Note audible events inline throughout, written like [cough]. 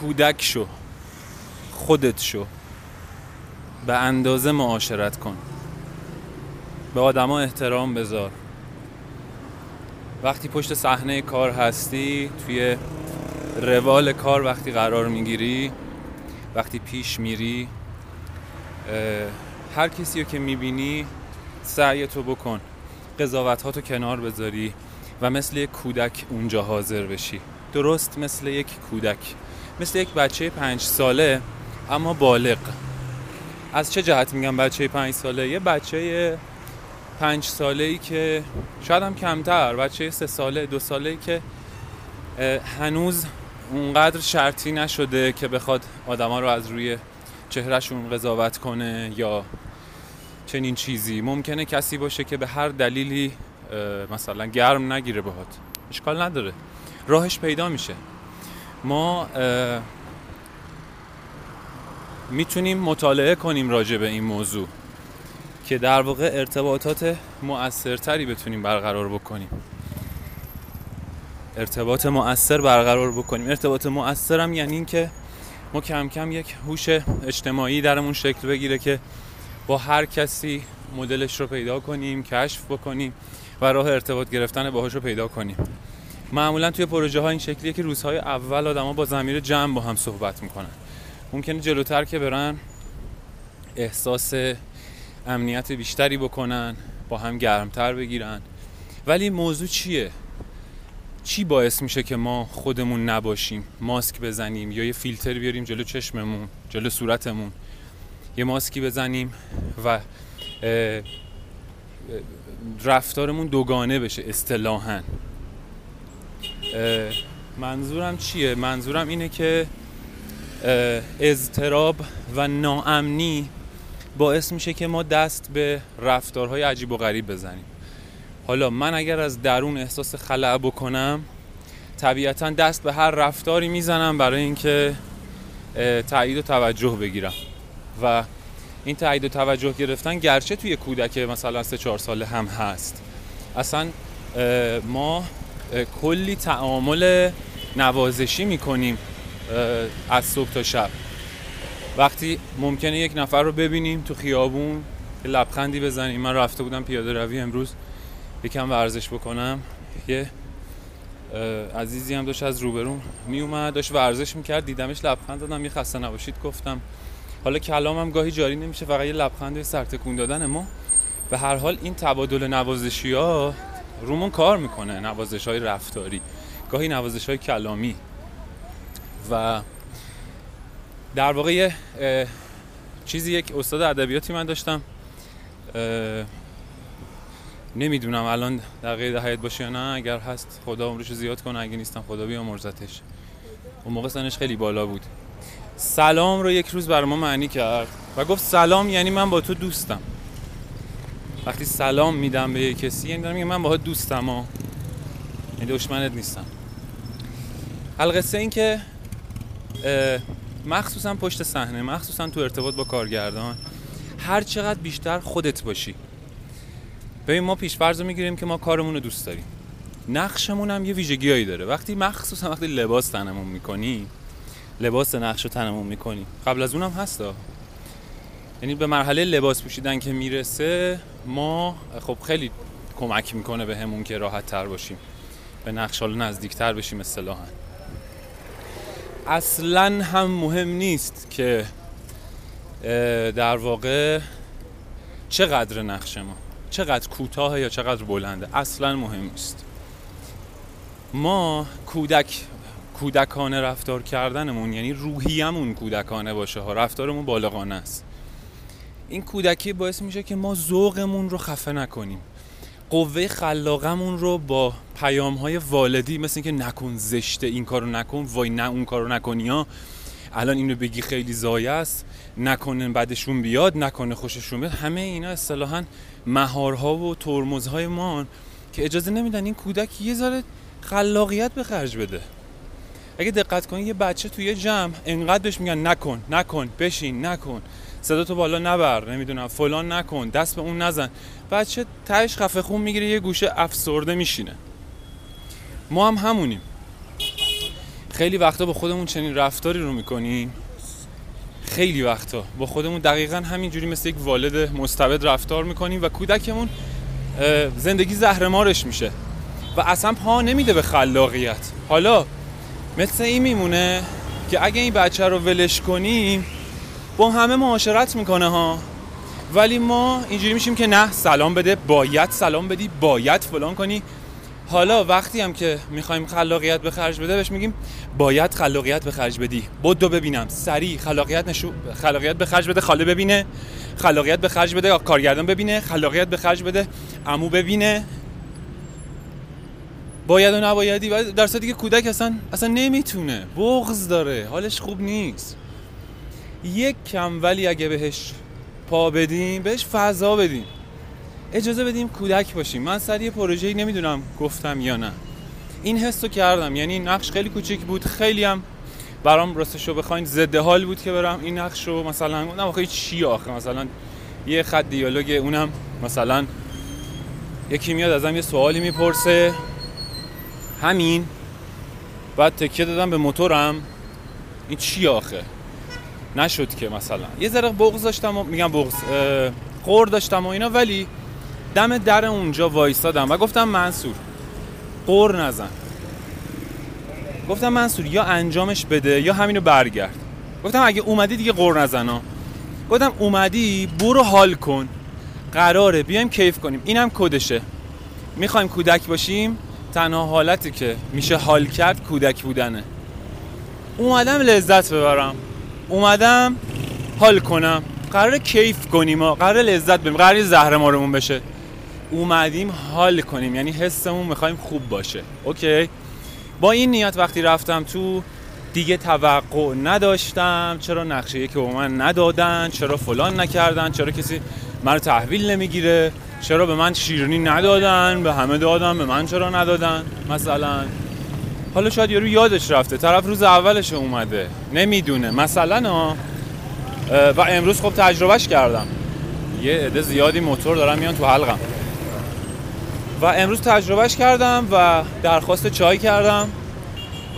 کودک شو. خودت شو. به اندازه معاشرت کن. به آدما احترام بذار. وقتی پشت صحنه کار هستی توی روال کار وقتی قرار می‌گیری وقتی پیش میری هر کسی رو که می‌بینی سعی تو بکن قضاوت تو کنار بذاری و مثل یک کودک اونجا حاضر بشی. درست مثل یک کودک. مثل یک بچه پنج ساله اما بالغ. از چه جهت میگم بچه پنج ساله؟ یه بچه پنج ساله ای که شاید هم کمتر بچه سه ساله دو ساله ای که هنوز اونقدر شرطی نشده که بخواد آدما رو از روی چهرهشون قضاوت کنه یا چنین چیزی. ممکنه کسی باشه که به هر دلیلی مثلا گرم نگیره باهات. اشکال نداره. راهش پیدا میشه. ما می‌تونیم مطالعه کنیم راجع به این موضوع که در واقع ارتباطات مؤثرتری بتونیم برقرار بکنیم. ارتباط مؤثر برقرار بکنیم. ارتباط مؤثر هم یعنی اینکه ما کم کم یک هوش اجتماعی درمون شکل بگیره که با هر کسی مدلش رو پیدا کنیم کشف بکنیم و راه ارتباط گرفتن باهاش رو پیدا کنیم. معمولا توی پروژه ها این شکلیه که روزهای اول آدما با زمیر جمع با هم صحبت می‌کنن. ممکنه جلوتر که برن احساس امنیت بیشتری بکنن با هم گرمتر بگیرن. ولی موضوع چیه؟ چی باعث میشه که ما خودمون نباشیم؟ ماسک بزنیم یا یه فیلتر بیاریم جلو چشممون جلو صورتمون؟ یه ماسکی بزنیم و رفتارمون دوگانه بشه اصطلاحا. منظورم چیه؟ منظورم اینه که اضطراب و ناامنی باعث میشه که ما دست به رفتارهای عجیب و غریب بزنیم. حالا من اگر از درون احساس خلع بکنم طبیعتا دست به هر رفتاری می‌زنم برای اینکه تایید و توجه بگیرم. و این تایید و توجه گرفتن گرچه توی کودک مثلا سه چهار ساله هم هست. اصلا ما کلی تعامل نوازشی می‌کنیم از صبح تا شب. وقتی ممکنه یک نفر رو ببینیم تو خیابون لبخندی بزنیم. من رفته بودم پیاده روی امروز یکم ورزش بکنم. یه عزیزی هم داشت از روبرون می اومد داشت ورزش می‌کرد دیدمش لبخند دادم یه خسته نباشید گفتم. حالا کلامم گاهی جاری نمیشه فقط یه لبخند و سرتکون دادن ما. به هر حال این تبادل نوازشی ها رومون کار می‌کنه نوازش های رفتاری گاهی نوازش های کلامی. و در واقع چیزی یک استاد ادبیاتی من داشتم نمی‌دونم الان در قید حیات باشه یا نه اگر هست خدا عمرش زیاد کنه اگه نیستم خدا مرزتش اون موقع سنش خیلی بالا بود. سلام رو یک روز بر ما معنی کرد و گفت سلام یعنی من با تو دوستم. وقتی سلام میدم به کسی یعنی دارم من با دوستم و یعنی دشمنت نیستم. القصه این که مخصوصا پشت صحنه مخصوصا تو ارتباط با کارگردان هر چقدر بیشتر خودت باشی. ببین ما پیش فرض می‌گیریم که ما کارمون رو دوست داریم. نقشمون هم یه ویژگیایی داره. وقتی مخصوصا وقتی لباس تنمون می‌کنی لباس نقش رو تنمون می‌کنی. قبل از اونم هستا. یعنی به مرحله لباس پوشیدن که می‌رسه ما خب خیلی کمک می‌کنه به همون که راحت تر باشیم. به نقش حالا نزدیک تر بشیم اصطلاحا. اصلا هم مهم نیست که در واقع چقدر نقش ما چقدر کوتاه یا چقدر بلنده اصلا مهم نیست. ما کودک کودکانه رفتار کردنمون یعنی روحیمون کودکانه باشه ها رفتارمون بالغانه است. این کودکی باعث میشه که ما ذوقمون رو خفه نکنیم. قوه خلاقمون رو با پیام های والدی مثل اینکه نکن زشته این کارو نکن وای نه اون کارو نکنی ها. الان اینو بگی خیلی زایه است. نکنه بعدشون بیاد نکنه خوششون بیاد. همه اینا اصطلاحا مهارها و ترمزهای ما که اجازه نمیدن این کودک یه ذره خلاقیت به خرج بده. اگه دقت کنید یه بچه توی جمع انقدر بهش میگن نکن نکن بشین نکن. صدا تو بالا نبر نمی‌دونم. فلان نکن دست به اون نزن. بچه تهش خفه خون می‌گیره یه گوشه افسرده میشینه. ما هم همونیم. خیلی وقتا با خودمون چنین رفتاری رو می‌کنیم. خیلی وقتا. با خودمون دقیقا همینجوری مثل یک والد مستبد رفتار می‌کنیم و کودکمون زندگی زهرمارش میشه. و اصلا پا نمیده به خلاقیت. حالا مثل این میمونه که اگه این بچه رو ولش کنیم با همه معاشرت می‌کنه ها. ولی ما اینجوری میشیم که نه سلام بده باید سلام بدی باید فلان کنی. حالا وقتی هم که می‌خوایم خلاقیت به خرج بده بهش میگیم باید خلاقیت به خرج بدی. بدو ببینم سریع خلاقیت نشو خلاقیت به خرج بده خاله ببینه. خلاقیت به خرج بده کارگردان ببینه. خلاقیت به خرج بده عمو ببینه. باید و نبایدی. در صورتی که کودک اصلا اصلا نمی‌تونه. بغض داره. حالش خوب نیست. یک کم ولی اگه بهش پا بدیم بهش فضا بدیم. اجازه بدیم کودک باشیم. من سر یه پروژه‌ای نمی‌دونم گفتم یا نه. این حس رو کردم. یعنی نقش خیلی کوچیک بود. خیلی هم برام راستش رو بخواین ضد حال بود که برم این نقش رو. مثلا اونم آخه چی آخه؟ مثلا یه خط دیالوگ اونم مثلا یکی میاد ازم یه سوالی می‌پرسه. همین. بعد تکیه دادم به موتورم. این چی آخه؟ نشد که مثلا. یه ذره بغض داشتم و میگم بغض قور داشتم و اینا ولی دم در اونجا وایستادم و گفتم منصور قور نزن. گفتم منصور یا انجامش بده یا همینو برگرد. گفتم اگه اومدی دیگه قور نزن ها. گفتم اومدی برو حال کن. قراره بیایم کیف کنیم. اینم کدشه. می‌خوایم کودک باشیم؟ تنها حالتی که میشه حال کرد کودک بودنه. اومدم لذت ببرم. اومدم حال کنم. قرار کیف کنیم و قرار لذت ببریم. قرار زهر مارمون بشه. اومدیم حال کنیم. یعنی حسمون می‌خوایم خوب باشه. اوکی؟ با این نیت وقتی رفتم تو دیگه توقع نداشتم. چرا نقشه که به من ندادن؟ چرا فلان نکردن؟ چرا کسی من تحویل نمی‌گیره؟ چرا به من شیرینی ندادن؟ به همه دادن به من چرا ندادن؟ مثلا حالا شاید یارو یادش رفته. طرف روز اولش اومده. نمی‌دونه. مثلا و امروز خب تجربهش کردم. یه عده زیادی موتور دارم میان تو حلقم. و امروز تجربهش کردم و درخواست چای کردم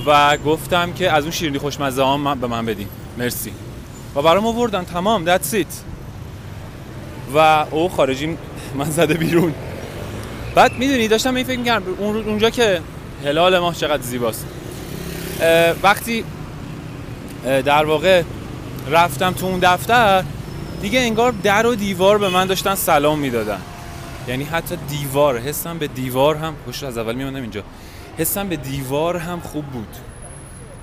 و گفتم که از اون شیرینی خوشمزه هم به من بدین. مرسی. و برام آوردن. تمام. That's it. و او خارجی من زده بیرون. بعد می‌دونی داشتم این فکر می‌کردم اونجا که هلال ماه چقدر زیباست. وقتی در واقع رفتم تو اون دفتر دیگه انگار در و دیوار به من داشتن سلام می‌دادن. یعنی حتی دیوار حسم به دیوار هم خوش از اول میمونم اینجا. حسم به دیوار هم خوب بود.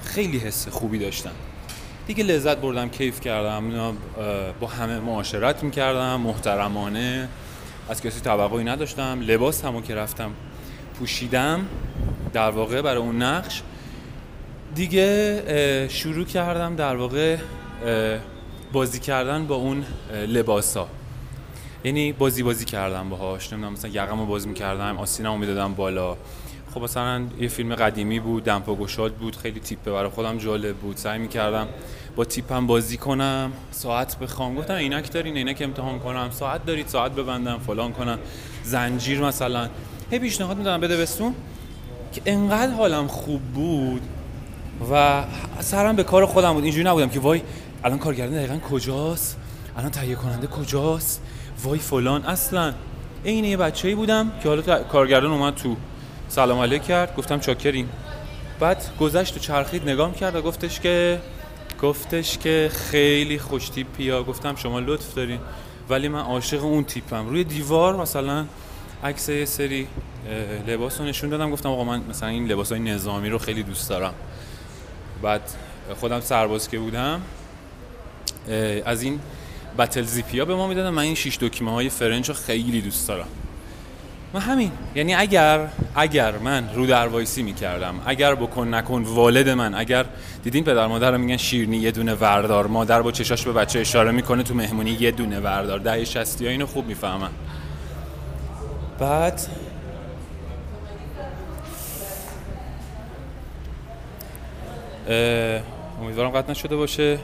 خیلی حس خوبی داشتم دیگه لذت بردم کیف کردم با همه معاشرت می‌کردم محترمانه. از کسی توقعی نداشتم. لباس همو که رفتم پوشیدم. در واقع برای اون نقش. دیگه شروع کردم در واقع بازی کردن با اون لباسا. یعنی بازی بازی کردم باهاش. نمی‌دونم مثلا یقمو باز می‌کردم آسینمو می‌دادم بالا. خب مثلا یه فیلم قدیمی بود دمپا گشاد بود خیلی تیپه. برای خودم جالب بود. سعی می‌کردم با تیپم بازی کنم. ساعت بخوام. گفتم عینک دارین عینک امتحان کنم. ساعت دارید ساعت ببندم فلان کنم. زنجیر مثلا. هی پیشنهاد می‌دادم بده بستون. که انقدر حالم خوب بود و سرم به کار خودم بود. اینجوری نبودم که وای الان کارگردان دقیقا کجاست؟ الان تهیه کننده کجاست؟ وای فلان. اصلا این یه بچه‌ای بودم که حالا کارگردان اومد تو سلام علیک کرد. گفتم چاکریم. بعد گذشت و چرخید نگام کرد و گفتش که گفتش که خیلی خوش تیپیا گفتم شما لطف دارین. ولی من عاشق اون تیپم. روی دیوار مثلا عکس سری لباس رو نشون دادم گفتم آقا من مثلا این لباس های نظامی رو خیلی دوست دارم. بعد خودم سرباز که بودم از این بتل زیپیا به ما می‌دادم من این شش دکمه های فرنچ رو خیلی دوست دارم. من همین یعنی اگر اگر من رو در وایسی می‌کردم اگر بکن نکن والد من اگر دیدین پدر مادر میگن شیرنی یه دونه وردار مادر با چشاش به بچه اشاره می‌کنه تو مهمونی یه دونه وردار. ده شستی ها اینو خوب می‌فهمن. بعد امیدوارم قطع نشده باشه.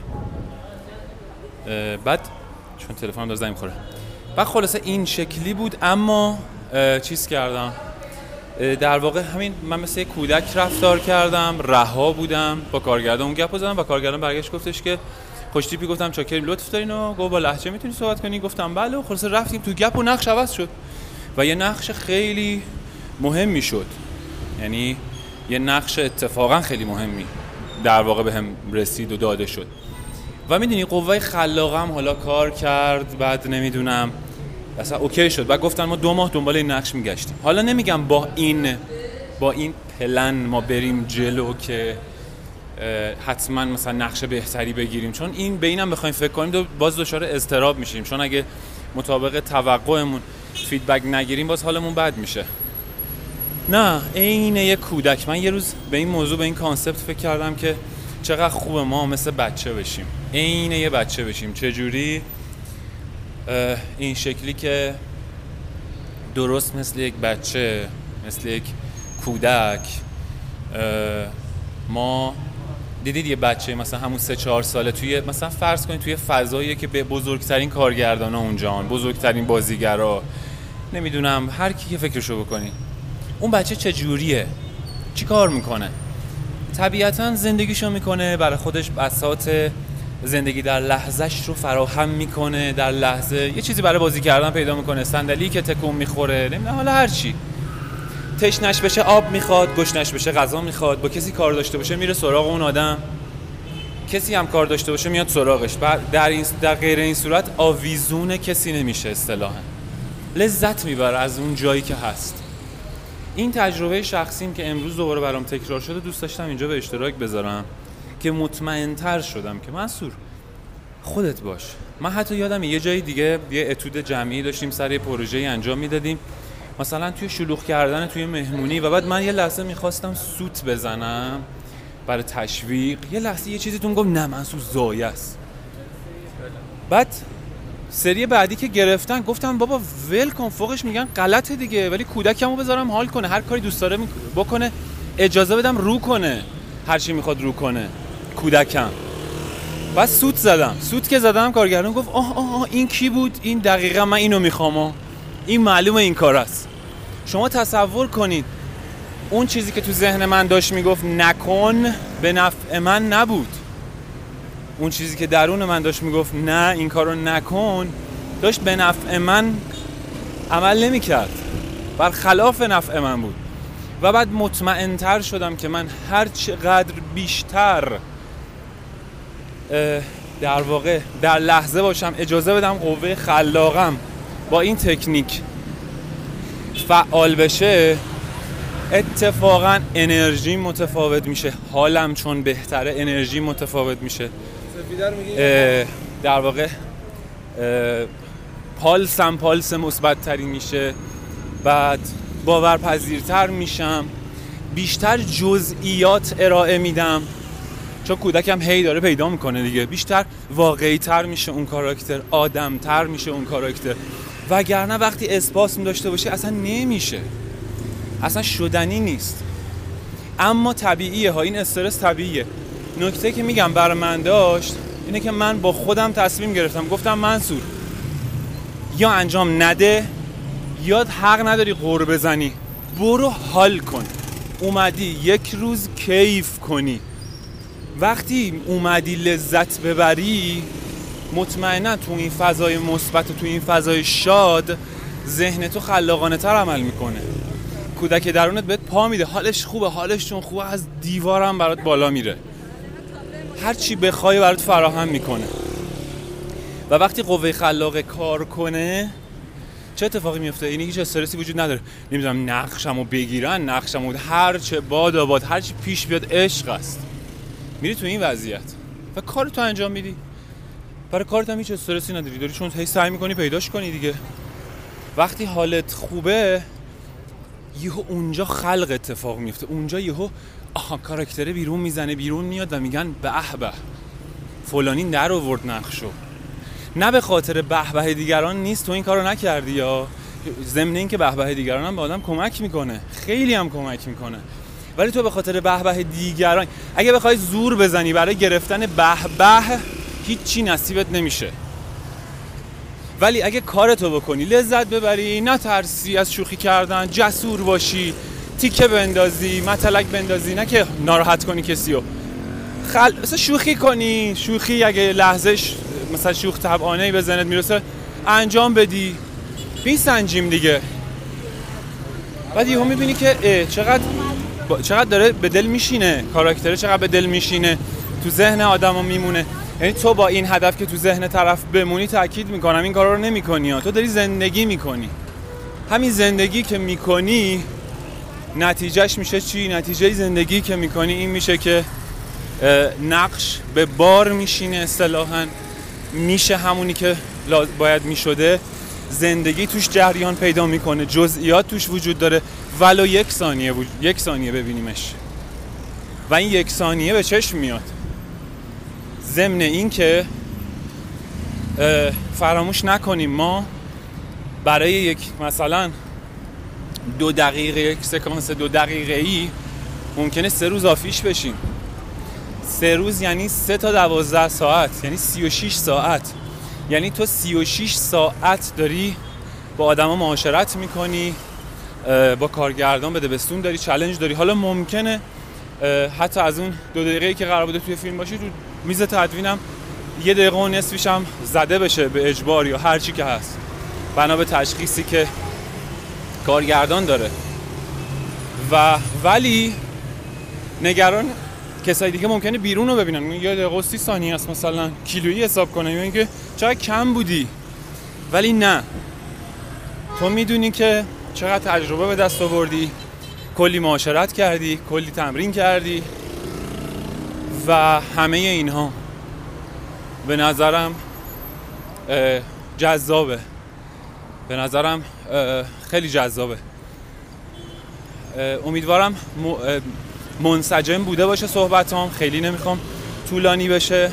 بعد چون تلفنم داره زنگ می‌خوره. بعد خلاصه این شکلی بود اما چیز کردم. در واقع همین من مثل کودک رفتار کردم رها بودم با کارگردان اون گپ زدم و کارگردان برگشت گفتش که خوش تیپی گفتم چاکر لطف دارین و گفت با لهجه می‌تونی صحبت کنی؟ گفتم بله. و خلاص رفتیم تو گپ و نقش عوض شد و یه نقش خیلی مهمی شد. یعنی یه نقش اتفاقا خیلی مهمی. در واقع به هم رسید و داده شد. و می‌دونی قوه خلاقم حالا کار کرد بعد نمی‌دونم اصلا اوکی شد. بعد گفتن ما دو ماه دنبال این نقش میگشتیم. حالا نمیگم با این با این پلن ما بریم جلو که حتما مثلا نقش بهتری بگیریم. چون این به اینم بخوایم فکر کنیم باز دچار اضطراب میشیم. چون اگه مطابق توقعمون feedback نگیریم باز حالمون بد میشه. نه عین یه کودک. من یه روز به این موضوع به این concept فکر کردم که چقدر خوبه ما مثل بچه بشیم. عین یه بچه بشیم. چجوری؟ این شکلی که درست مثل یک بچه مثل یک کودک ما دیدید یه بچه مثلا همون سه چهار ساله توی مثلا فرض کنید توی فضایی که به بزرگترین کارگردان ها اونجا بزرگترین بازیگرا نمی‌دونم هر کی که فکرشو بکنی. اون بچه چه جوریه؟ چی کار می‌کنه؟ طبیعتا زندگیشو می‌کنه برای خودش بسات زندگی در لحظهش رو فراهم می‌کنه در لحظه یه چیزی برای بازی کردن پیدا می‌کنه صندلی که تکون می‌خوره نمی‌دونم حالا هر چی. تشنش بشه آب می‌خواد گشنش بشه غذا می‌خواد با کسی کار داشته باشه میره سراغ اون آدم. کسی هم کار داشته باشه میاد سراغش. در, این در غیر این صورت آویزون کسی نمیشه اصطلاحا. لذت می‌بره از اون جایی که هست. این تجربه شخصیم که امروز دوباره برام تکرار شده دوست داشتم اینجا به اشتراک بذارم که مطمئنتر شدم که منصور خودت باش. من حتی یادم یه جای دیگه یه اتود جمعی داشتیم سر یه پروژه انجام می‌دادیم. مثلا توی شلوغ کردن توی مهمونی و بعد من یه لحظه می‌خواستم سوت بزنم برای تشویق. یه لحظه یه چیزی تون گفت نه منصور زایه است. بعد سری بعدی که گرفتن گفتم بابا ول کن فوقش میگن غلطه دیگه. ولی کودکمو بذارم حال کنه. هر کاری دوست داره بکنه اجازه بدم رو کنه. هر چی می‌خواد رو کنه. کودکم. بعد سوت زدم. سوت که زدم کارگردان گفت آه آه این کی بود؟ این دقیقا من اینو می‌خوام این معلومه این کار است. شما تصور کنید اون چیزی که تو ذهن من داشت می‌گفت نکن به نفع من نبود. اون چیزی که درون من داشت می‌گفت نه این کارو نکن. داشت به نفع من عمل نمی‌کرد. بر خلاف نفع من بود. و بعد مطمئنتر شدم که من هر چقدر بیشتر در واقع در لحظه باشم اجازه بدم قوه خلاقم با این تکنیک فعال بشه اتفاقا انرژی متفاوت میشه. حالم چون بهتره انرژی متفاوت میشه. در واقع پالسم پالس مثبت تری میشه. بعد باورپذیرتر میشم. بیشتر جزئیات ارائه میدم. چون کودکم هی داره پیدا می‌کنه دیگه. بیشتر واقعی تر میشه اون کاراکتر آدم تر میشه اون کاراکتر. وگرنه وقتی اسپاسم داشته باشه اصلا نمیشه. اصلا شدنی نیست. اما طبیعیه ها این استرس طبیعیه. نکته که میگم بر من داشت اینه که من با خودم تصمیم گرفتم. گفتم منصور یا انجام نده یاد حق نداری غور بزنی. برو حال کن. اومدی یک روز کیف کنی. وقتی اومدی لذت ببری مطمئنا تو این فضای مثبت و تو این فضای شاد ذهن تو خلاقانه تر عمل می‌کنه. کودک درونت بهت پا میده. حالش خوبه حالش چون خوبه از دیوارم برات بالا میره. هر چی بخوای برات فراهم می‌کنه. و وقتی قوه خلاقه کار کنه چه اتفاقی میفته یعنی هیچ استرسی وجود نداره. نمی‌دونم نقشمو بگیرن نقشمو هر چه باد آباد هر چی پیش بیاد عشق است. میری تو این وضعیت و کار تو انجام میدی. برای کارت هم هیچ استرسی نداری. داری چون هی سعی می‌کنی پیداش کنی دیگه. وقتی حالت خوبه یهو اونجا خلق اتفاق میفته اونجا یهو آها کاراکتره بیرون می‌زنه بیرون میاد و میگن به به فلانی در آورد نقشو. نه به خاطر به دیگران نیست تو این کارو نکردی یا؟ ضمن اینکه به دیگران هم به آدم کمک می‌کنه. خیلی هم کمک می‌کنه. ولی تو به خاطر به دیگران اگه بخوای زور بزنی برای گرفتن به به هیچی نصیبت نمیشه. ولی اگه کارتو بکنی لذت ببری نه ترسی از شوخی کردن جسور باشی تیکه بندازی متلک بندازی نه که ناراحت کنی کسی رو. خل... مثلا شوخی کنی شوخی اگه لحظهش مثلا شوخ طبعانه ای به ذهنت می‌رسه انجام بدی. سنجیم دیگه. بعد یهو می‌بینی که چقدر چقدر داره به دل میشینه. کاراکتره چقدر به دل میشینه. تو ذهن آدم میمونه. یعنی تو با این هدف که تو ذهن طرف بمونی تاکید می‌کنم این کارا رو نمی‌کنی تو داری زندگی می‌کنی. همین زندگی که می‌کنی نتیجهش میشه چی؟ نتیجه زندگی که می‌کنی این میشه که نقش به بار میشینه اصطلاحا. میشه همونی که باید می‌شده. زندگی توش جریان پیدا می‌کنه. جزئیات توش وجود داره. ولو یک ثانیه یک ثانیه ببینیمش. و این یک ثانیه به چشم میاد. ضمن این که فراموش نکنیم ما برای یک مثلا دو دقیقه یک سکانس دو دقیقه ای ممکنه سه روز آفیش بشیم. سه روز یعنی سه تا دوازده ساعت یعنی سی و شیش ساعت. یعنی تو سی و شیش ساعت داری با آدما معاشرت می‌کنی با کارگردان بده بستون داری چلنج داری. حالا ممکنه حتی از اون دو دقیقه که قرار بوده توی فیلم باشی تو میز تدوینم یه دقیقه و نصفیش هم زده بشه به اجبار یا هر چی که هست. بنا به تشخیصی که کارگردان داره. و ولی نگران کسایی دیگه ممکنه بیرون رو ببینن. یه دقیقه سی ثانیه است مثلا کیلویی حساب کنه. یا اینکه چقدر کم بودی. ولی نه. تو می‌دونی که چقدر تجربه به دست آوردی. کلی معاشرت کردی کلی تمرین کردی. و همه اینها به نظرم جذابه. به نظرم خیلی جذابه. امیدوارم منسجم بوده باشه صحبتام. خیلی نمی‌خوام طولانی بشه.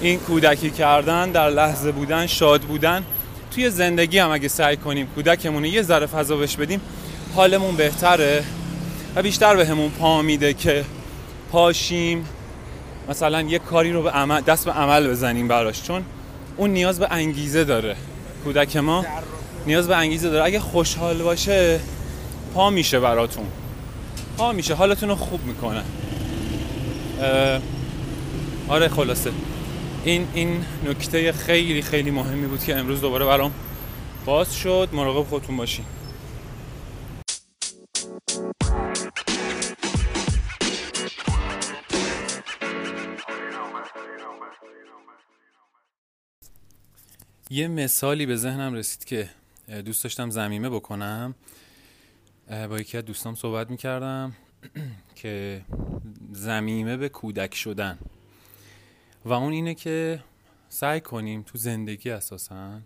این کودکی کردن در لحظه بودن شاد بودن. توی زندگی هم اگه سعی کنیم کودکمون یه ذره فضا بهش بدیم حالمون بهتره. و بیشتر به همون پا میده که پاشیم. مثلا یه کاری رو به عمل دست به عمل بزنیم براش چون اون نیاز به انگیزه داره. کودک ما نیاز به انگیزه داره. اگه خوشحال باشه پا میشه براتون. پا میشه. حالتون رو خوب می‌کنه. آره خلاصه. این این نکته خیلی خیلی مهمی بود که امروز دوباره برام باز شد. مراقب خودتون باشین. یه مثالی به ذهنم رسید که دوست داشتم زمیمه بکنم. با یکی از دوستام صحبت می‌کردم [clears throat] که زمیمه به کودک شدن. و اون اینه که سعی کنیم تو زندگی اساسا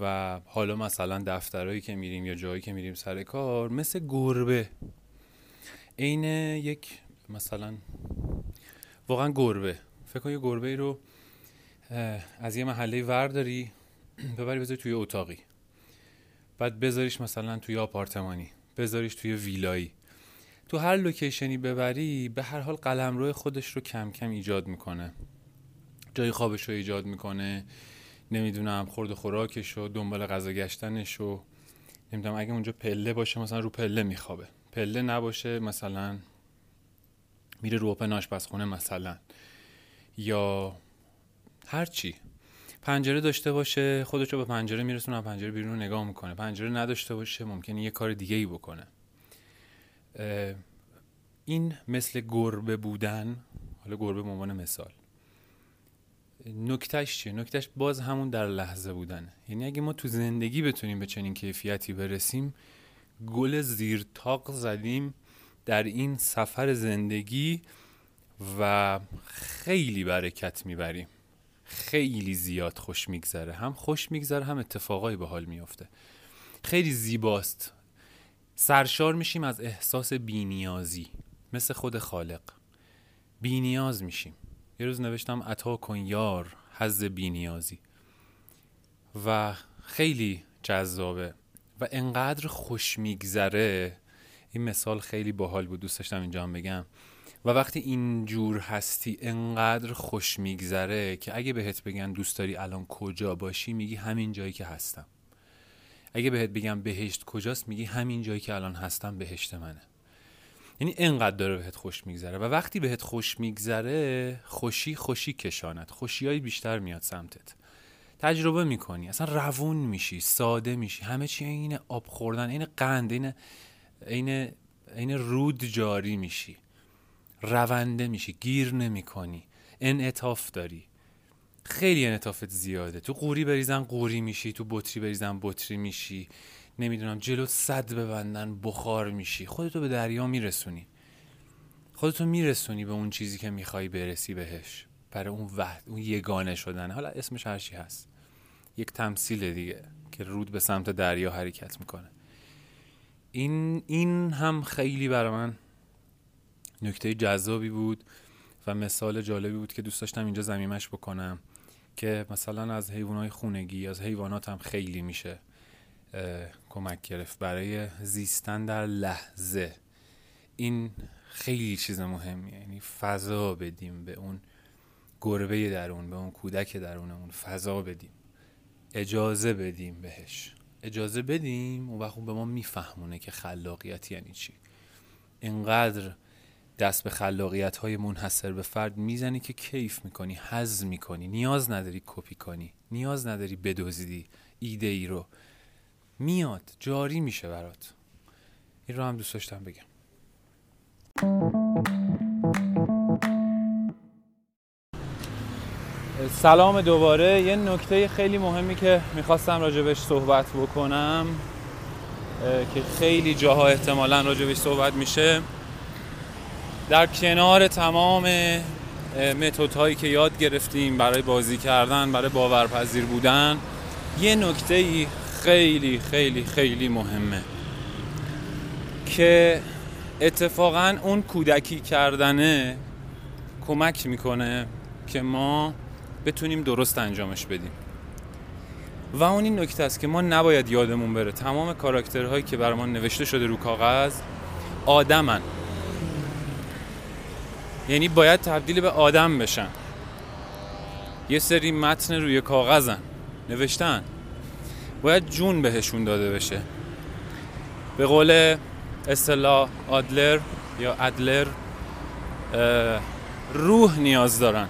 و حالا مثلا دفترهایی که میریم یا جایی که میریم سر کار مثل گربه. عین یک مثلا واقعا گربه. فکر کن یه گربه ای رو از یه محله ورداری [clears throat] ببری بذاری توی اتاقی. بعد بذاریش مثلا توی آپارتمانی بذاریش توی ویلایی. تو هر لوکیشنی ببری به هر حال قلمرو خودش رو کم کم ایجاد می‌کنه. جای خوابش رو ایجاد می‌کنه. نمی‌دونم خورد خوراکش و دنبال غذا گشتنش و نمی‌دونم اگه اونجا پله باشه مثلا رو پله میخوابه. پله نباشه مثلا میره رو اوپن آشپزخونه مثلا. یا هر چی. پنجره داشته باشه خودش رو به پنجره میرسونه پنجره بیرون نگاه می‌کنه. پنجره نداشته باشه ممکنه یه کار دیگه ای بکنه این مثل گربه بودن حالا گربه به عنوان مثال. نکتهش چیه؟ نکتهش باز همون در لحظه بودنه. یعنی اگه ما تو زندگی بتونیم به چنین کیفیتی برسیم گل زیر تاق زدیم در این سفر زندگی و خیلی برکت می‌بریم. خیلی زیاد خوش میگذره. هم خوش میگذره هم اتفاقایی به حال میافته. خیلی زیباست. سرشار میشیم از احساس بینیازی. مثل خود خالق. بینیاز میشیم. یه روز نوشتم عطا کن یار حز بینیازی. و خیلی جذابه. و انقدر خوش میگذره. این مثال خیلی باحال بود. دوست داشتم اینجا هم بگم. و وقتی اینجور هستی انقدر خوش میگذره که اگه بهت بگن دوست داری الان کجا باشی میگی همین جایی که هستم. اگه بهت بگم بهشت کجاست میگی همین جایی که الان هستم بهشت منه. یعنی انقدر داره بهت خوش میگذره و وقتی بهت خوش میگذره خوشی خوشی کشانت خوشی بیشتر میاد سمتت. تجربه می‌کنی اصلا روون میشی ساده میشی. همه چی این آب خوردن این قند این این این رود جاری میشی. رونده میشی گیر نمی‌کنی انعطاف داری. خیلی انعطافت زیاده. تو قوری بریزن قوری میشی تو بطری بریزن بطری میشی. نمی‌دونم جلو صد ببندن بخار میشی. خودتو به دریا میرسونی. خودتو میرسونی به اون چیزی که می‌خوای برسی بهش. برای اون وحد اون یگانه شدن. حالا اسمش هرچی هست. یک تمثیل دیگه که رود به سمت دریا حرکت می‌کنه. این این هم خیلی برای من نکته جذابی بود و مثال جالبی بود که دوست داشتم اینجا زمیمش بکنم که مثلا از حیوانات خونگی از حیوانات هم خیلی میشه کمک گرفت برای زیستن در لحظه. این خیلی چیز مهمیه یعنی فضا بدیم به اون گربه درون به اون کودک درونمون فضا بدیم. اجازه بدیم بهش. اجازه بدیم و وقت به ما میفهمونه که خلاقیت یعنی چی. اینقدر دست به خلاقیت های منحصر به فرد می‌زنی که کیف می‌کنی حز می‌کنی نیاز نداری کپی کنی نیاز نداری بدوزیدی ایده ای رو. میاد جاری میشه برات. این رو هم دوست داشتم بگم. سلام دوباره. یه نکته خیلی مهمی که می‌خواستم راجبش صحبت بکنم که خیلی جاها احتمالا راجبش صحبت میشه. در کنار تمام متد هایی که یاد گرفتیم برای بازی کردن برای باورپذیر بودن یه نکته خیلی خیلی خیلی مهمه که اتفاقا اون کودکی کردنه کمک می‌کنه که ما بتونیم درست انجامش بدیم. و اون این نکته است که ما نباید یادمون بره. تمام کاراکترهایی که برای نوشته شده رو کاغذ آدمن. یعنی باید تبدیل به آدم بشن. یه سری متن روی کاغذن. نوشتن. باید جون بهشون داده بشه. به قول اصطلاح آدلر یا ادلر روح نیاز دارن.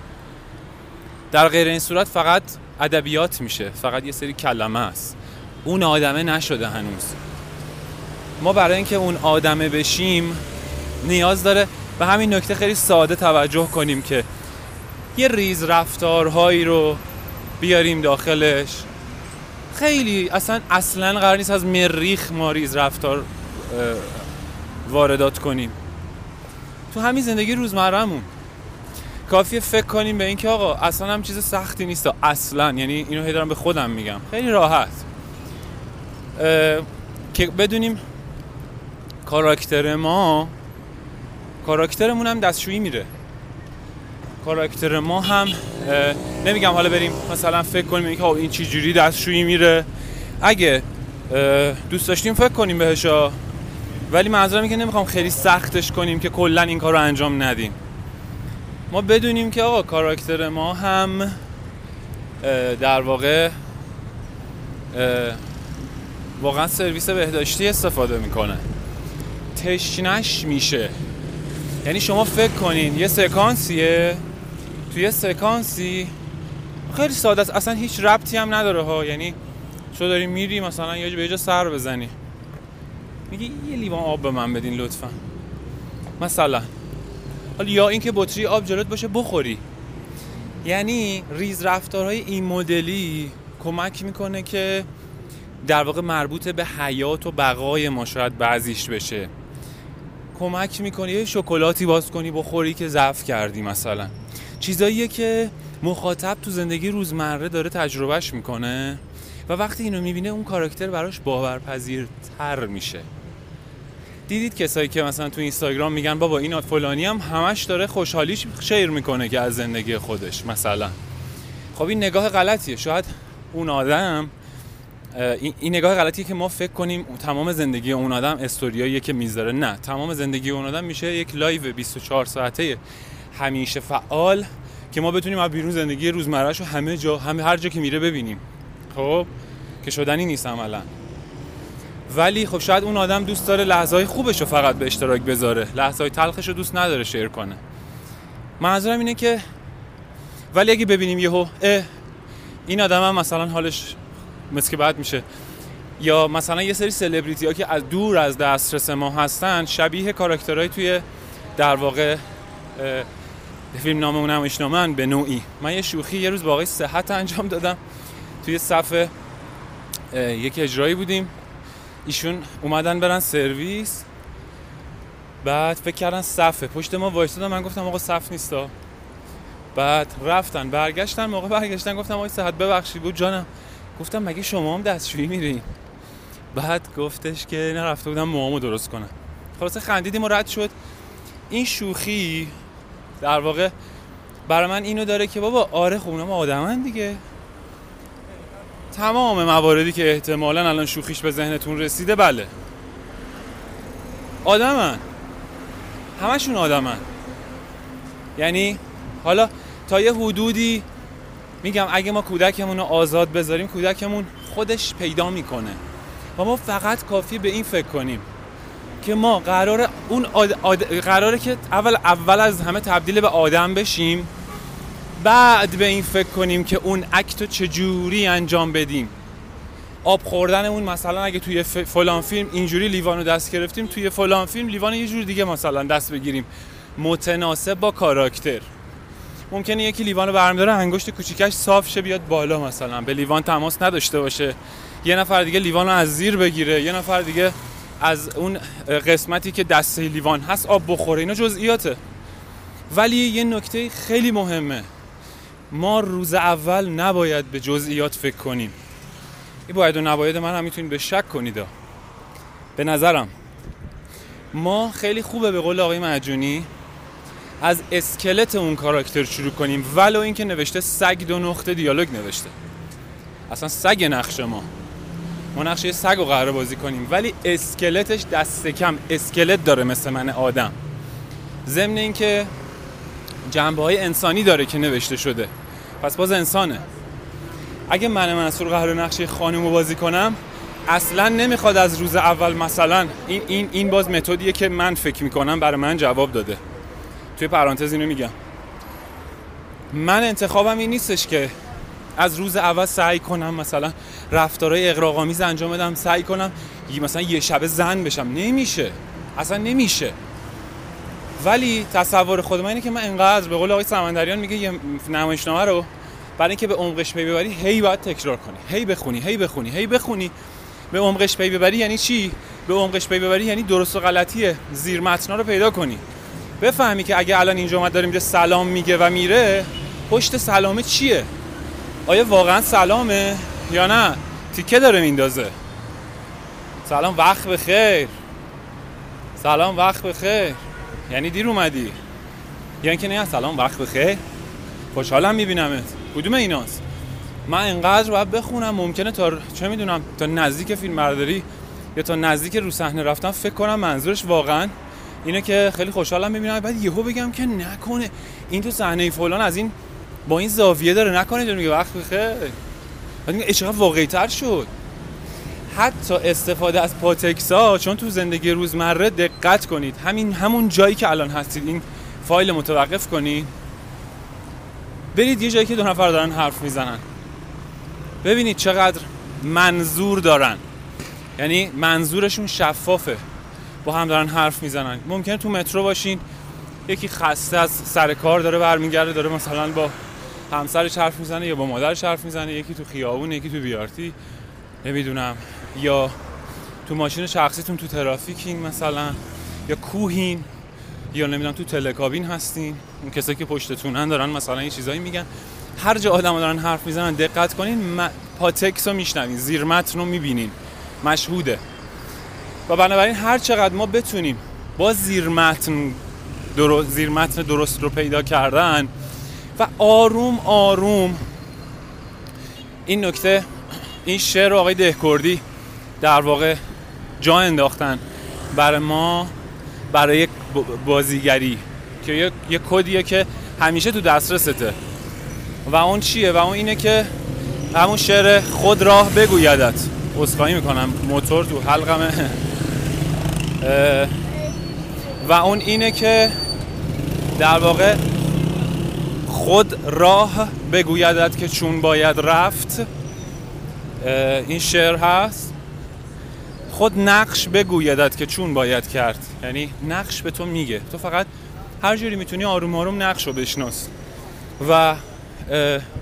در غیر این صورت فقط ادبیات میشه. فقط یه سری کلمه است. اون آدمه نشده هنوز. ما برای اینکه اون آدمه بشیم نیاز داره به همین نکته خیلی ساده توجه کنیم که یه ریز رفتارهایی رو بیاریم داخلش. خیلی اصلا اصلا قرار نیست از مریخ ما ریز رفتار واردات کنیم. تو همین زندگی روزمرهمون. کافیه فکر کنیم به اینکه آقا اصلا هم چیز سختی نیست. اصلا یعنی اینو هی به خودم میگم. خیلی راحت. که بدونیم کاراکتر ما کاراکترمون هم دستشویی میره کاراکتر ما هم نمیگم حالا بریم مثلا فکر کنیم اینکه این چی جوری دستشویی میره. اگه دوست داشتیم فکر کنیم بهشا ولی منظورم که نمی‌خوام خیلی سختش کنیم که کلا این کار رو انجام ندیم. ما بدونیم که آقا کاراکتر ما هم در واقع واقعا سرویس بهداشتی استفاده می‌کنه. تشنش میشه. یعنی شما فکر کنین یه سکانسیه؟ توی سکانسی؟ خیلی ساده است. اصلا هیچ ربطی هم نداره ها. یعنی شو داری میری مثلا یه به جا سر بزنی. میگی یه لیوان آب به من بدین لطفا. مثلا. حالا یا اینکه بطری آب جلوت باشه بخوری. یعنی ریز رفتارهای این مدلی کمک می‌کنه که در واقع مربوط به حیات و بقای ما شاید بعضیش بشه. کمک می‌کنه یه شکلاتی باز کنی بخوری که ضعف کردی مثلا. چیزاییه که مخاطب تو زندگی روزمره داره تجربهش می‌کنه و وقتی اینو می‌بینه اون کاراکتر براش باورپذیرتر میشه. دیدید کسایی که مثلا تو اینستاگرام میگن بابا این فلانی هم همش داره خوشحالیش share می‌کنه که از زندگی خودش. مثلا. خب این نگاه غلطیه. شاید اون آدم این نگاه غلطیه که ما فکر کنیم تمام زندگی اون آدم استوریاییه که می‌ذاره نه تمام زندگی اون آدم میشه یک live 24 ساعته همیشه فعال که ما بتونیم از بیرون زندگی روزمرهش رو همه جا همه هر جا که میره ببینیم. خب؟ که شدنی نیست عملا. ولی خب شاید اون آدم دوست داره لحظه های خوبش رو فقط به اشتراک بذاره. لحظه های تلخش رو دوست نداره شیر کنه. منظورم اینه که ولی اگه ببینیم یهو این آدم هم مثلا حالش مثل که بعد میشه. یا مثلا یه سری سلبریتی ها که از دور از دسترس ما هستن شبیه کاراکترهای توی در واقع فیلم نامه اونم اشنامن به نوعی. من یه شوخی یه روز با آقای صحت انجام دادم. توی صفحه یک اجرایی بودیم. ایشون اومدن برن سرویس. بعد فکر کردن صفه. پشت ما وایستادن من گفتم آقا صف نیستا. بعد رفتن برگشتن موقع برگشتن گفتم آقای صحت ببخشید بود جانم. گفتم مگه شما هم دستشویی میرین؟ بعد گفتش که نرفته بودم موامو درست کنم. خلاصه خندیدیم و رد شد. این شوخی در واقع برای من اینو داره که بابا آره خب ما آدمن دیگه. تمام مواردی که احتمالا الان شوخیش به ذهنتون رسیده بله. آدمن. همشون آدمن. یعنی حالا تا یه حدودی میگم اگه ما کودکمون رو آزاد بذاریم کودکمون خودش پیدا می‌کنه. و ما فقط کافی به این فکر کنیم که ما قرار اون آد... قراره که اول اول از همه تبدیل به آدم بشیم بعد به این فکر کنیم که اون اکت چجوری انجام بدیم. آب خوردنمون مثلا اگه توی فلان فیلم اینجوری لیوان رو دست گرفتیم توی فلان فیلم لیوان یه جور دیگه مثلا دست بگیریم. متناسب با کاراکتر. ممکنه یکی لیوان رو برمیداره انگشت کوچیکش صاف شه بیاد بالا مثلا. به لیوان تماس نداشته باشه. یه نفر دیگه لیوان رو از زیر بگیره. یه نفر دیگه از اون قسمتی که دسته لیوان هست آب بخوره. اینا جزئیاته. ولی یه نکته خیلی مهمه. ما روز اول نباید به جزئیات فکر کنیم. این باید و نباید من هم می‌تونید به شک کنید. به نظرم. ما خیلی خوبه به قول آقای مجونی از اسکلت اون کاراکتر شروع کنیم. ولو اینکه نوشته سگ دو نقطه دیالوگ نوشته. اصلا سگ نقش ما. ما نقشه سگ رو قرار بازی کنیم. ولی اسکلتش دست کم. اسکلت داره مثل من آدم. ضمن اینکه جنبه های انسانی داره که نوشته شده. پس باز انسانه. اگه من منصور قرار نقشه خانم رو بازی کنم اصلا نمی‌خواد از روز اول مثلا این, این, این باز متدیه که من فکر می‌کنم برای من جواب داده. توی پرانتز اینو میگم. من انتخابم این نیستش که از روز اول سعی کنم مثلا رفتارهای اغراق‌آمیز انجام بدم سعی کنم مثلا یه شب زن بشم. نمیشه. اصلا نمیشه. ولی تصور خود من اینه که من انقدر به قول آقای سمندریان میگه یه نمایشنامه رو برای اینکه به عمقش پی ببری هی باید تکرار کنی. هی بخونی هی بخونی هی بخونی. به عمقش پی ببری یعنی چی؟ به عمقش پی ببری یعنی درست و غلطی زیر متنا رو پیدا کنی. بفهمی که اگه الان اینجا اومد داره میگه سلام میگه و میره پشت سلامه چیه؟ آیا واقعا سلامه یا نه؟ تیکه داره میندازه. سلام وقت بخیر. سلام وقت بخیر. یعنی دیر اومدی. یعنی که نه سلام وقت بخیر. خوشحالم میبینمت. کدوم ایناست؟ من انقدر باید بخونم ممکنه تا چه می‌دونم تا نزدیک فیلم برداری یا تا نزدیک رو صحنه رفتم فکر کنم منظورش واقعا اینه که خیلی خوشحالم می‌بینم. بعد یهو بگم که نکنه. این تو صحنه فلان از این با این زاویه داره. نکنه میگه. وقت بخیر بعد میگه چقدر واقعی تر شد. حتی استفاده از پاتکسا چون تو زندگی روزمره دقت کنید. همین همون جایی که الان هستید. این فایل متوقف کنید. برید یه جایی که دو نفر دارن حرف می‌زنن. ببینید چقدر منظور دارن. یعنی منظورشون شفافه. با هم دارن حرف می‌زنن. ممکنه تو مترو باشین یکی خسته از سر کار داره برمیگرده داره مثلا با همسرش حرف می‌زنه یا با مادرش حرف می‌زنه یکی تو خیابون یکی تو بیارتی نمی‌دونم. یا تو ماشین شخصیتون تو ترافیکین مثلا یا کوهین یا نمی‌دونم تو تلکابین هستین. اون کسایی که پشتتونن دارن مثلا این چیزایی میگن. هر جا آدم دارن حرف می‌زنن دقت کنین م... پاتکس رو میشنوین زیر متن رو می‌بینین. مشهوده. و بنابراین هر چقدر ما بتونیم با زیر متن درست, زیر متن درست رو پیدا کردن و آروم آروم این نکته این شعر رو آقای دهکردی در واقع جا انداختن برای ما برای بازیگری که یه, یه کدیه که همیشه تو دسترسته. و اون چیه؟ و اون اینه که همون شعر خود راه بگویدت. عذرخواهی می‌کنم. موتور تو حلقمه. [laughs] و اون اینه که در واقع خود راه بگویدد که چون باید رفت این شعر هست. خود نقش بگویدد که چون باید کرد. یعنی نقش به تو میگه. تو فقط هر جوری می‌تونی آروم آروم نقش رو بشناس. و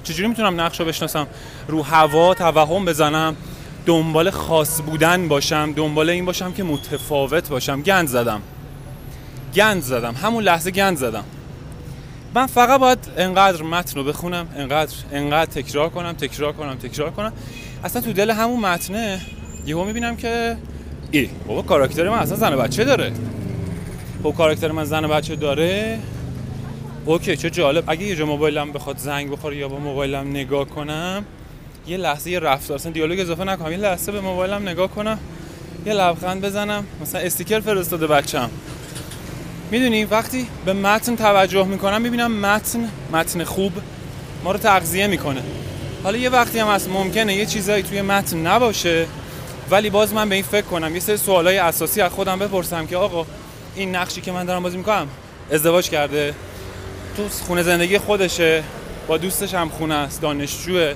چجوری می‌تونم نقش رو بشناسم؟ رو هوا توهم بزنم. دنبال خاص بودن باشم دنبال این باشم که متفاوت باشم. گند زدم. گند زدم. همون لحظه گند زدم. من فقط باید انقدر متن رو بخونم انقدر انقدر تکرار کنم تکرار کنم تکرار کنم. اصلا تو دل همون متنه یهو می‌بینم که ای بابا کاراکتر من اصلا زن بچه داره. خب کاراکتر من زن بچه داره. اوکی چه جالب. اگه یه موبایلم بخواد زنگ بخوره یا با موبایلم نگاه کنم یه لحظه یه رفتار اصلا دیالوگ اضافه نکنم. یه لحظه به موبایلم نگاه کنم یه لبخند بزنم. مثلا استیکر فرستاده بچم. می‌دونی وقتی به متن توجه می‌کنم می‌بینم متن متن خوب ما رو تغذیه می‌کنه. حالا یه وقتی هم هست ممکنه یه چیزایی توی متن نباشه ولی باز من به این فکر کنم. یه سری سوالای اساسی از خودم بپرسم که آقا این نقشی که من دارم بازی می‌کنم ازدواج کرده تو خونه زندگی خودشه با دوستش هم خونه است دانشجوه.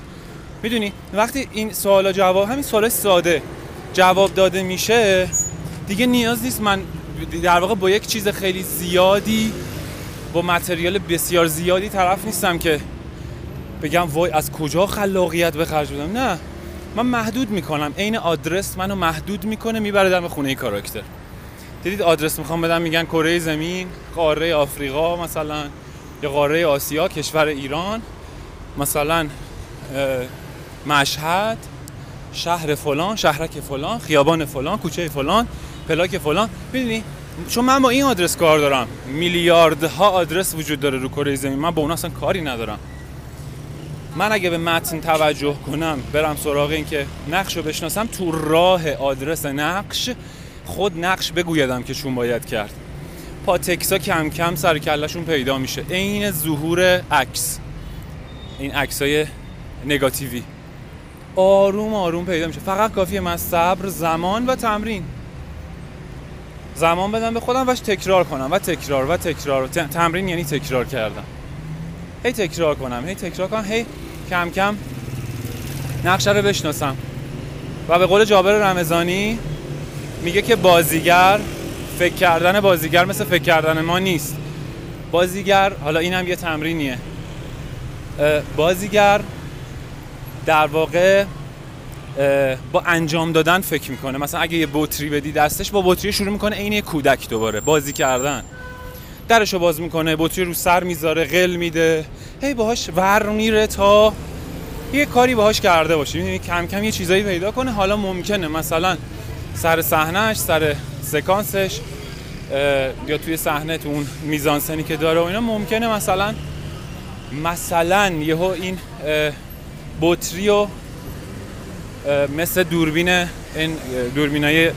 می‌دونی وقتی این سوالا جواب همین سوال ساده جواب داده میشه دیگه نیاز نیست من در واقع با یک چیز خیلی زیادی با متریال بسیار زیادی طرف نیستم که بگم وای از کجا خلاقیت به خرج بدم؟ نه. من محدود می‌کنم. عین آدرس منو محدود می‌کنه می‌بره در خونه کاراکتر. دیدید آدرس می‌خوام بدم میگن کره زمین قاره آفریقا مثلا یا قاره آسیا کشور ایران مثلا مشهد شهر فلان شهرک فلان خیابان فلان کوچه فلان پلاک فلان. ببینی چون من با این آدرس کار دارم. میلیاردها آدرس وجود داره رو کره زمین. من با اون اصلا کاری ندارم. من اگه به متن توجه کنم برم سراغ این که نقش رو بشناسم تو راه آدرس نقش خود نقش بگویدم که چون باید کرد. پا تکسا کم کم سر کلشون پیدا میشه. عین ظهور عکس. این عکس های نگاتیوی. آروم آروم پیدا میشه. فقط کافیه من صبر زمان و تمرین. زمان بدم به خودم و تکرار کنم. و تکرار و تکرار. تمرین یعنی تکرار کردم هی تکرار کنم هی تکرار کنم هی کم کم نقشه رو بشناسم. و به قول جابر رمضانی میگه که بازیگر فکر کردن بازیگر مثل فکر کردن ما نیست. بازیگر حالا اینم یه تمرینیه. بازیگر در واقع با انجام دادن فکر می‌کنه. مثلا اگه یه بطری بدی دستش با بطری شروع می‌کنه عین کودک دوباره بازی کردن. درشو باز می‌کنه بطری رو سر می‌ذاره قل میده. هی باهاش ور میره تا یه کاری باهاش کرده باشه. می‌دونی کم کم یه چیزایی پیدا کنه. حالا ممکنه. مثلا سر صحنهش سر سکانسش یا توی صحنه تو اون میزانسنی که داره و اینا ممکنه مثلا مثلا یهو این بطری و مثل دوربین این دوربینای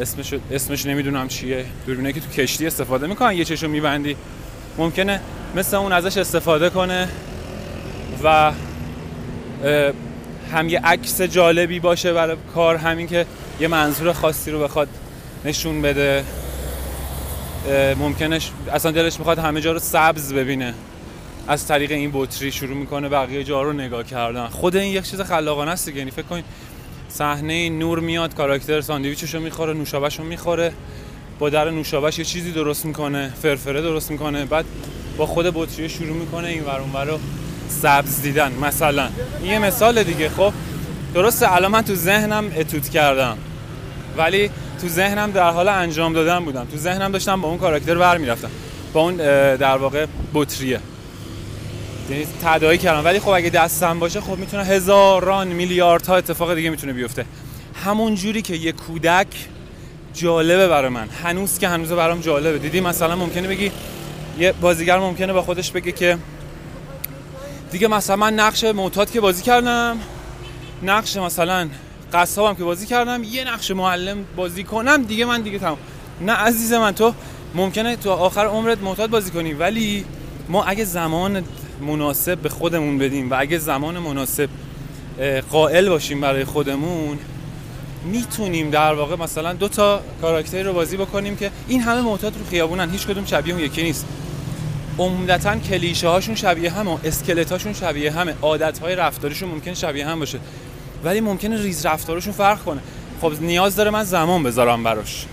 اسمش اسمش نمی‌دونم چیه. دوربینایی که تو کشتی استفاده می‌کنن یه چشو میبندی. ممکنه مثل اون ازش استفاده کنه و هم یه عکس جالبی باشه برای کار همین که یه منظور خاصی رو بخواد نشون بده. ممکنه اصلا دلش می‌خواد همه جا رو سبز ببینه. از طریق این بطری شروع می‌کنه بقیه جا رو نگاه کردن. خود این یک چیز خلاقانه است یعنی فکر کنید صحنه نور میاد کاراکتر ساندویچشو می‌خوره نوشابهشو می‌خوره. با در نوشابهش یه چیزی درست می‌کنه فرفره درست می‌کنه. بعد با خود بطری شروع می‌کنه این ور رو سبز دیدن. مثلا این یه مثال دیگه. خب درسته الان من تو ذهنم اتوت کردم. ولی تو ذهنم در حال انجام دادن بودم. تو ذهنم داشتم با اون کاراکتر ور می‌رفتم. با اون در واقع بطریه. یعنی تداعی کردم. ولی خب اگه دستم باشه خب می‌تونه هزاران میلیاردها اتفاق دیگه می‌تونه بیفته. همون جوری که یه کودک جالبه برای من. هنوز که هنوز برام جالبه. دیدی مثلا ممکنه بگی یه بازیگر ممکنه با خودش بگه که دیگه مثلا من نقش معتاد که بازی کردم نقش مثلا قصابم که بازی کردم یه نقش معلم بازی کنم دیگه من دیگه تمام. نه عزیز من تو ممکنه تو آخر عمرت معتاد بازی کنی ولی ما اگه زمان مناسب به خودمون بدیم و اگه زمان مناسب قائل باشیم برای خودمون می‌تونیم در واقع مثلا دو تا کاراکتری رو بازی بکنیم که این همه معتاد رو خیابونن هیچ کدوم شبیه اون یکی نیست. عمدتا کلیشه هاشون شبیه هم و اسکلت هاشون شبیه همه عادت های رفتاریشون ممکن شبیه هم باشه. ولی ممکنه ریز رفتارشون فرق کنه. خب نیاز داره من زمان بذارم براش.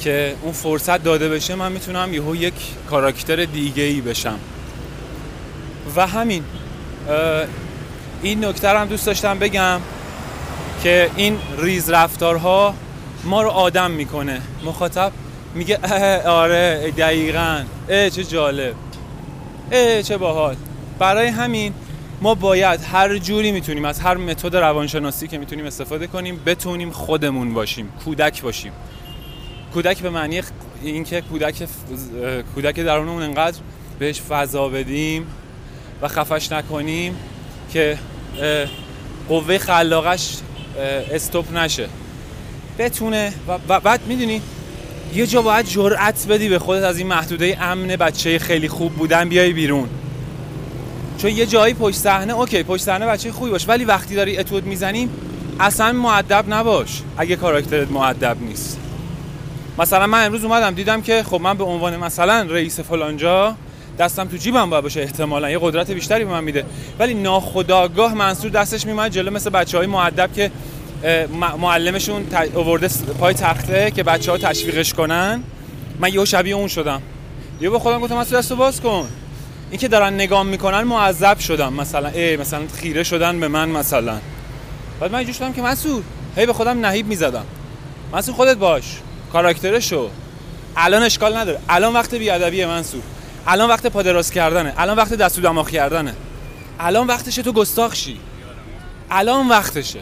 که اون فرصت داده بشه من می‌تونم یهو یک کاراکتر دیگه ای بشم. و همین این نکته هم دوست داشتم بگم که این ریز رفتارها ما رو آدم می‌کنه. مخاطب میگه آره دقیقا. اه چه جالب. اه چه باحال. برای همین ما باید هر جوری می‌تونیم از هر متد روانشناسی که می‌تونیم استفاده کنیم بتونیم خودمون باشیم کودک باشیم. کودک به معنی اینکه کودک کودک درونمون انقدر بهش فضا بدیم و خفش نکنیم که قوه خلاقش استوب نشه. بتونه و بعد می‌دونی یه جا باید جرأت بدی به خودت از این محدوده امن بچه خیلی خوب بودن بیای بیرون. چون یه جایی پشت صحنه اوکی پشت صحنه بچه خوبی باش ولی وقتی داری اتود می‌زنی اصلا معدب نباش اگه کاراکترت معدب نیست. مثلا من امروز اومدم دیدم که خب من به عنوان مثلا رئیس فلانجا دستم تو جیبم باید باشه احتمالا. یه قدرت بیشتری به من میده. ولی ناخداگاه منصور دستش میومد جلو مثل بچه های معدب که معلمشون آورده پای تخته که بچه ها تشویقش کنن. من یه شبیه اون شدم. یه به خودم گفتم اصلا دستو باز کن. این که دارن نگام می‌کنن معذب شدم مثلا. ای مثلا خیره شدن به من مثلا. بعد من شدم که مسعود هی به خودم نهیب می‌زدم. مسعود خودت باش. کاراکترشو. الان اشکال نداره. الان وقت بیادبیه منصور الان وقت پادراست کردنه. الان وقت دستو دماغ کردنه. الان وقتشه تو گستاخ شی. الان وقتشه.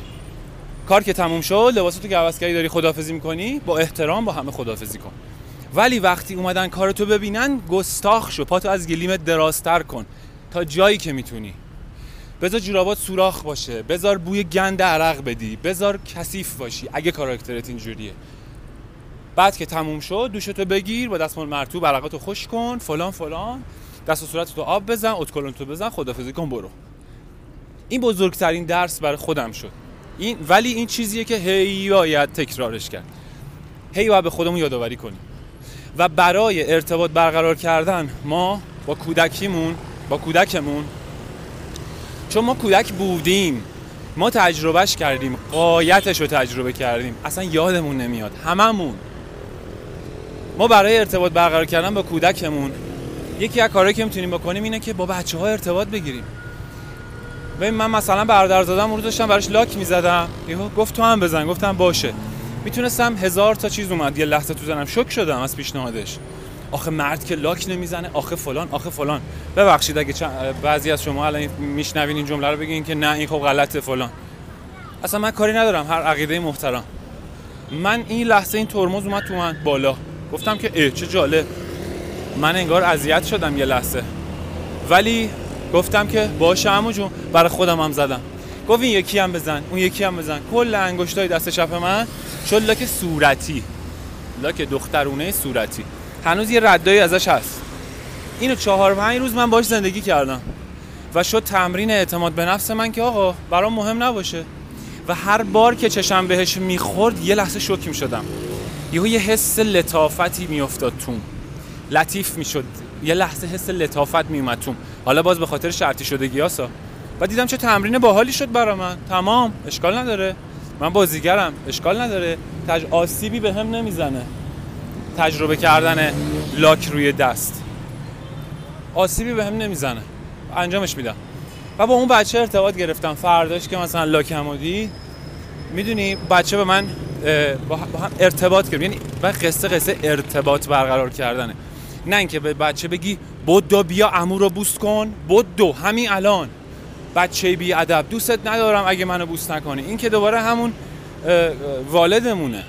کار که تموم شد لباساتو که عوض کردی داری خدافزی می‌کنی با احترام با همه خدافزی کن. ولی وقتی اومدن کارتو ببینن گستاخ شو. پاتو از گلیمت درازتر کن. تا جایی که می‌تونی. بذار جورابات سوراخ باشه. بذار بوی گند عرق بدی. بذار کثیف باشی. اگه کاراکترت اینجوریه. بعد که تموم شد دوشتو بگیر با دستمال مرطوب عرقاتو خوش کن فلان فلان. دست و صورتتو آب بزن اتکلونتو بزن خدافظی کن برو. این بزرگترین درس برای خودم شد. این ولی این چیزیه که هی باید تکرارش کرد. هی باید به خودمون یادآوری کنیم. و برای ارتباط برقرار کردن ما با کودکیمون با کودکمون چون ما کودک بودیم ما تجربهش کردیم قایتش رو تجربه کردیم. اصلا یادمون نمیاد. هممون. ما برای ارتباط برقرار کردن با کودکمون یکی از کارهایی که می‌تونیم بکنیم اینه که با بچه ها ارتباط بگیریم. ببین من مثلا برادر زادم رو داشتم براش لاک می‌زدم. یهو گفت تو هم بزن گفتم باشه. می‌تونستم هزار تا چیز اومد یه لحظه تو زنم شک شدم از پیشنهادش. آخه مرد که لاک نمی‌زنه آخه فلان آخه فلان. ببخشید اگه بعضی از شما الان میشنوین این جمله رو بگین که نه این خب غلطه فلان. اصلا من کاری ندارم هر عقیده محترم. من این لحظه این ترمز اومد تو من بالا. گفتم که اه چه جالب. من انگار اذیت شدم یه لحظه. ولی گفتم که باشه عمو جون برای خودم هم زدم. گفت این یکی هم بزن اون یکی هم بزن. کل انگشتای دست چپ من شد لاک صورتی. لاک دخترونه صورتی. هنوز یه ردایی ازش هست. اینو چهار پنج روز من باش زندگی کردم. و شد تمرین اعتماد به نفس من که آقا برام مهم نباشه. و هر بار که چشم بهش می‌خورد یه لحظه شوک می‌شدم یهو یه حس لطافتی میافتاد توم. لطیف می‌شد. یه لحظه حس لطافت میومد توم. حالا باز به خاطر شرطی شدگی هاسا و دیدم چه تمرین باحالی شد برا من. تمام. اشکال نداره. من بازیگرم. اشکال نداره. تج آسیبی به هم نمی‌زنه. تجربه کردن لاک روی دست. آسیبی به هم نمی‌زنه. انجامش میدم. و با اون بچه ارتباط گرفتم. فرداش که مثلا لاک همودی می‌دونی بچه به من با هم ارتباط کرد. یعنی و قصه قصه ارتباط برقرار کردنه. نه اینکه به بچه بگی دو بیا امو رو بوست کن دو همین الان. بچه بی ادب دوستت ندارم اگه منو بوست نکنی. این که دوباره همون والدمونه.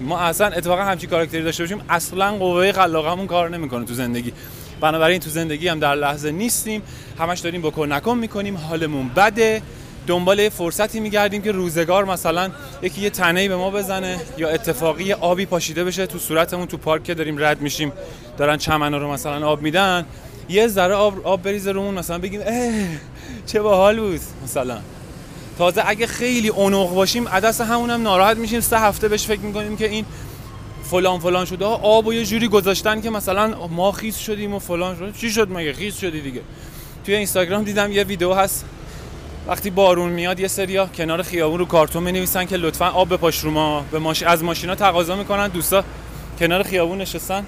ما اصلا اتفاقا همچی کاراکتری داشته باشیم اصلا قوه خلاقمون کار نمی‌کنه تو زندگی. بنابراین تو زندگی هم در لحظه نیستیم. همش داریم بکن نکن می‌کنیم حالمون بده. دنبال فرصتی میگردیم که روزگار مثلا یکی یه تنهی به ما بزنه یا اتفاقی آبی پاشیده بشه تو صورتمون تو پارک که داریم رد میشیم. دارن چمنا رو مثلا آب میدن. یه ذره آب, آب بریزه رومون مثلا بگیم اه چه باحال بود. مثلا. تازه اگه خیلی اونق باشیم عدس همونم ناراحت میشیم. سه هفته بهش فکر می‌کنیم که این فلان فلان شده. آب و یه جوری گذاشتن که مثلا ما خیس شدیم و فلان شد. چی شد مگه؟ خیس شدی دیگه. توی اینستاگرام دیدم یه ویدیو هست. وقتی بارون میاد یه سریا کنار خیابون رو کارتون می نویسن که لطفا آب بپاش رو ما. به ماش... از ماشینا تقاضا می‌کنن دوستا کنار خیابون نشستن.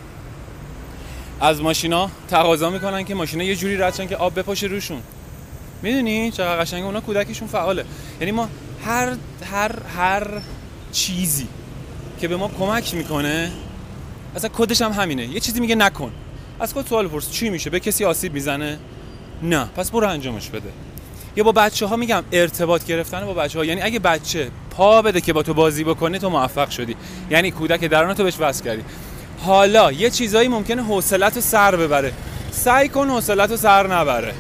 از ماشینا تقاضا می‌کنن که ماشینا یه جوری رد که آب بپاشه روشون. می‌دونی؟ چقدر قشنگه. اونا کودکیشون فعاله. یعنی ما هر هر هر چیزی که به ما کمک می‌کنه اصلا کدش هم همینه. یه چیزی میگه نکن. از خود سوال پرس چی میشه؟ به کسی آسیب می‌زنه؟ نه. پس برو انجامش بده. یا با بچه ها میگم ارتباط گرفتن با بچه ها یعنی اگه بچه پا بده که با تو بازی بکنه تو موفق شدی. یعنی کودک درون تو بهش وصل کردی. حالا یه چیزایی ممکنه حوصلت سر ببره. سعی کن حوصلت سر نبره.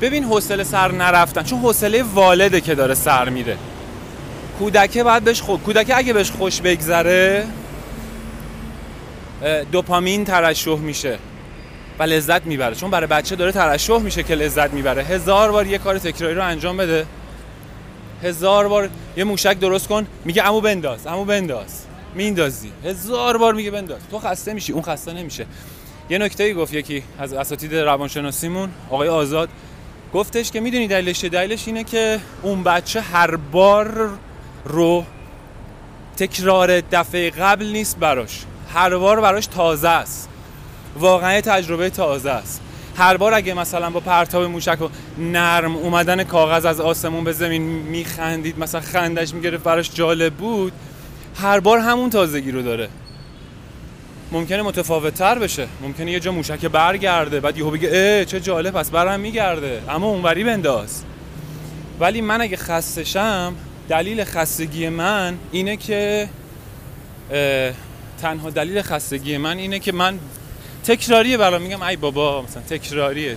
ببین حوصله سر نرفتن. چون حوصله والده که داره سر میره کودکه باید بهش خود کودکه اگه بهش خوش بگذره دوپامین ترشح میشه. و لذت می‌بره. چون برای بچه داره ترشح میشه که لذت می‌بره. هزار بار یه کار تکراری رو انجام بده. هزار بار یه موشک درست کن. میگه امو بنداز امو بنداز. میندازی. هزار بار میگه بنداز. تو خسته میشی اون خسته نمیشه. یه نکته ای گفت یکی از اساتید روانشناسیمون آقای آزاد. گفتش که می‌دونی دلیلش دلیلش اینه که اون بچه هر بار رو تکرار دفعه قبل نیست براش. هر بار براش تازه است. واقعا تجربه تازه است. هر بار اگه مثلا با پرتاب موشک و نرم اومدن کاغذ از آسمون به زمین میخندید مثلا خندش می‌گرفت براش جالب بود هر بار همون تازگی رو داره. ممکنه متفاوت تر بشه. ممکنه یه جا موشک برگرده بعد یهو بگه اه چه جالب پس برم میگرده. اما اونوری بنداز. ولی من اگه خستشم دلیل خستگی من اینه که تنها دلیل خستگی من اینه که من تکراریه برام. میگم ای بابا مثلا تکراریه.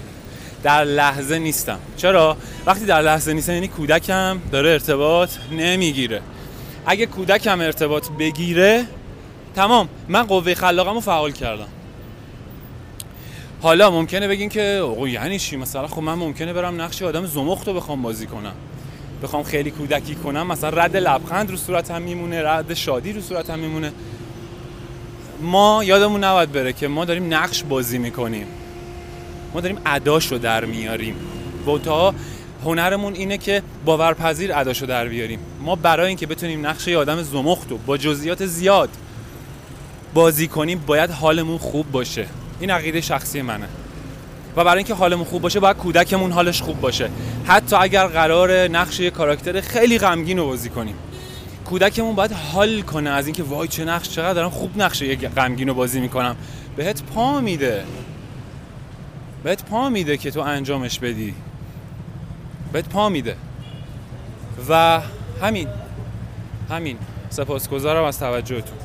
در لحظه نیستم. چرا؟ وقتی در لحظه نیستم یعنی کودکم داره ارتباط نمی‌گیره. اگه کودکم ارتباط بگیره تمام. من قوه خلاقم رو فعال کردم. حالا ممکنه بگین که اوه یعنی چی؟ مثلا خب من ممکنه برم نقش آدم زمخت رو بخوام بازی کنم. بخوام خیلی کودکی کنم مثلا رد لبخند رو صورتم میمونه رد شادی رو صورتم میمونه. ما یادمون نباید بره که ما داریم نقش بازی می‌کنیم. ما داریم اداش رو در میاریم. و تا هنرمون اینه که باورپذیر اداشو در بیاریم. ما برای اینکه بتونیم نقش آدم زمخت با جزئیات زیاد بازی کنیم باید حالمون خوب باشه. این عقیده شخصی منه. و برای اینکه حالمون خوب باشه باید کودکمون حالش خوب باشه. حتی اگر قرار نقش یه کاراکتر خیلی غمگین رو بازی کنیم. کودکمون باید حال کنه از اینکه وای چه نقش چقدر دارم خوب نقشه یه غمگین رو بازی می‌کنم. بهت پا میده. بهت پا میده که تو انجامش بدی. بهت پا میده. و همین همین. سپاسگزارم از توجهتون.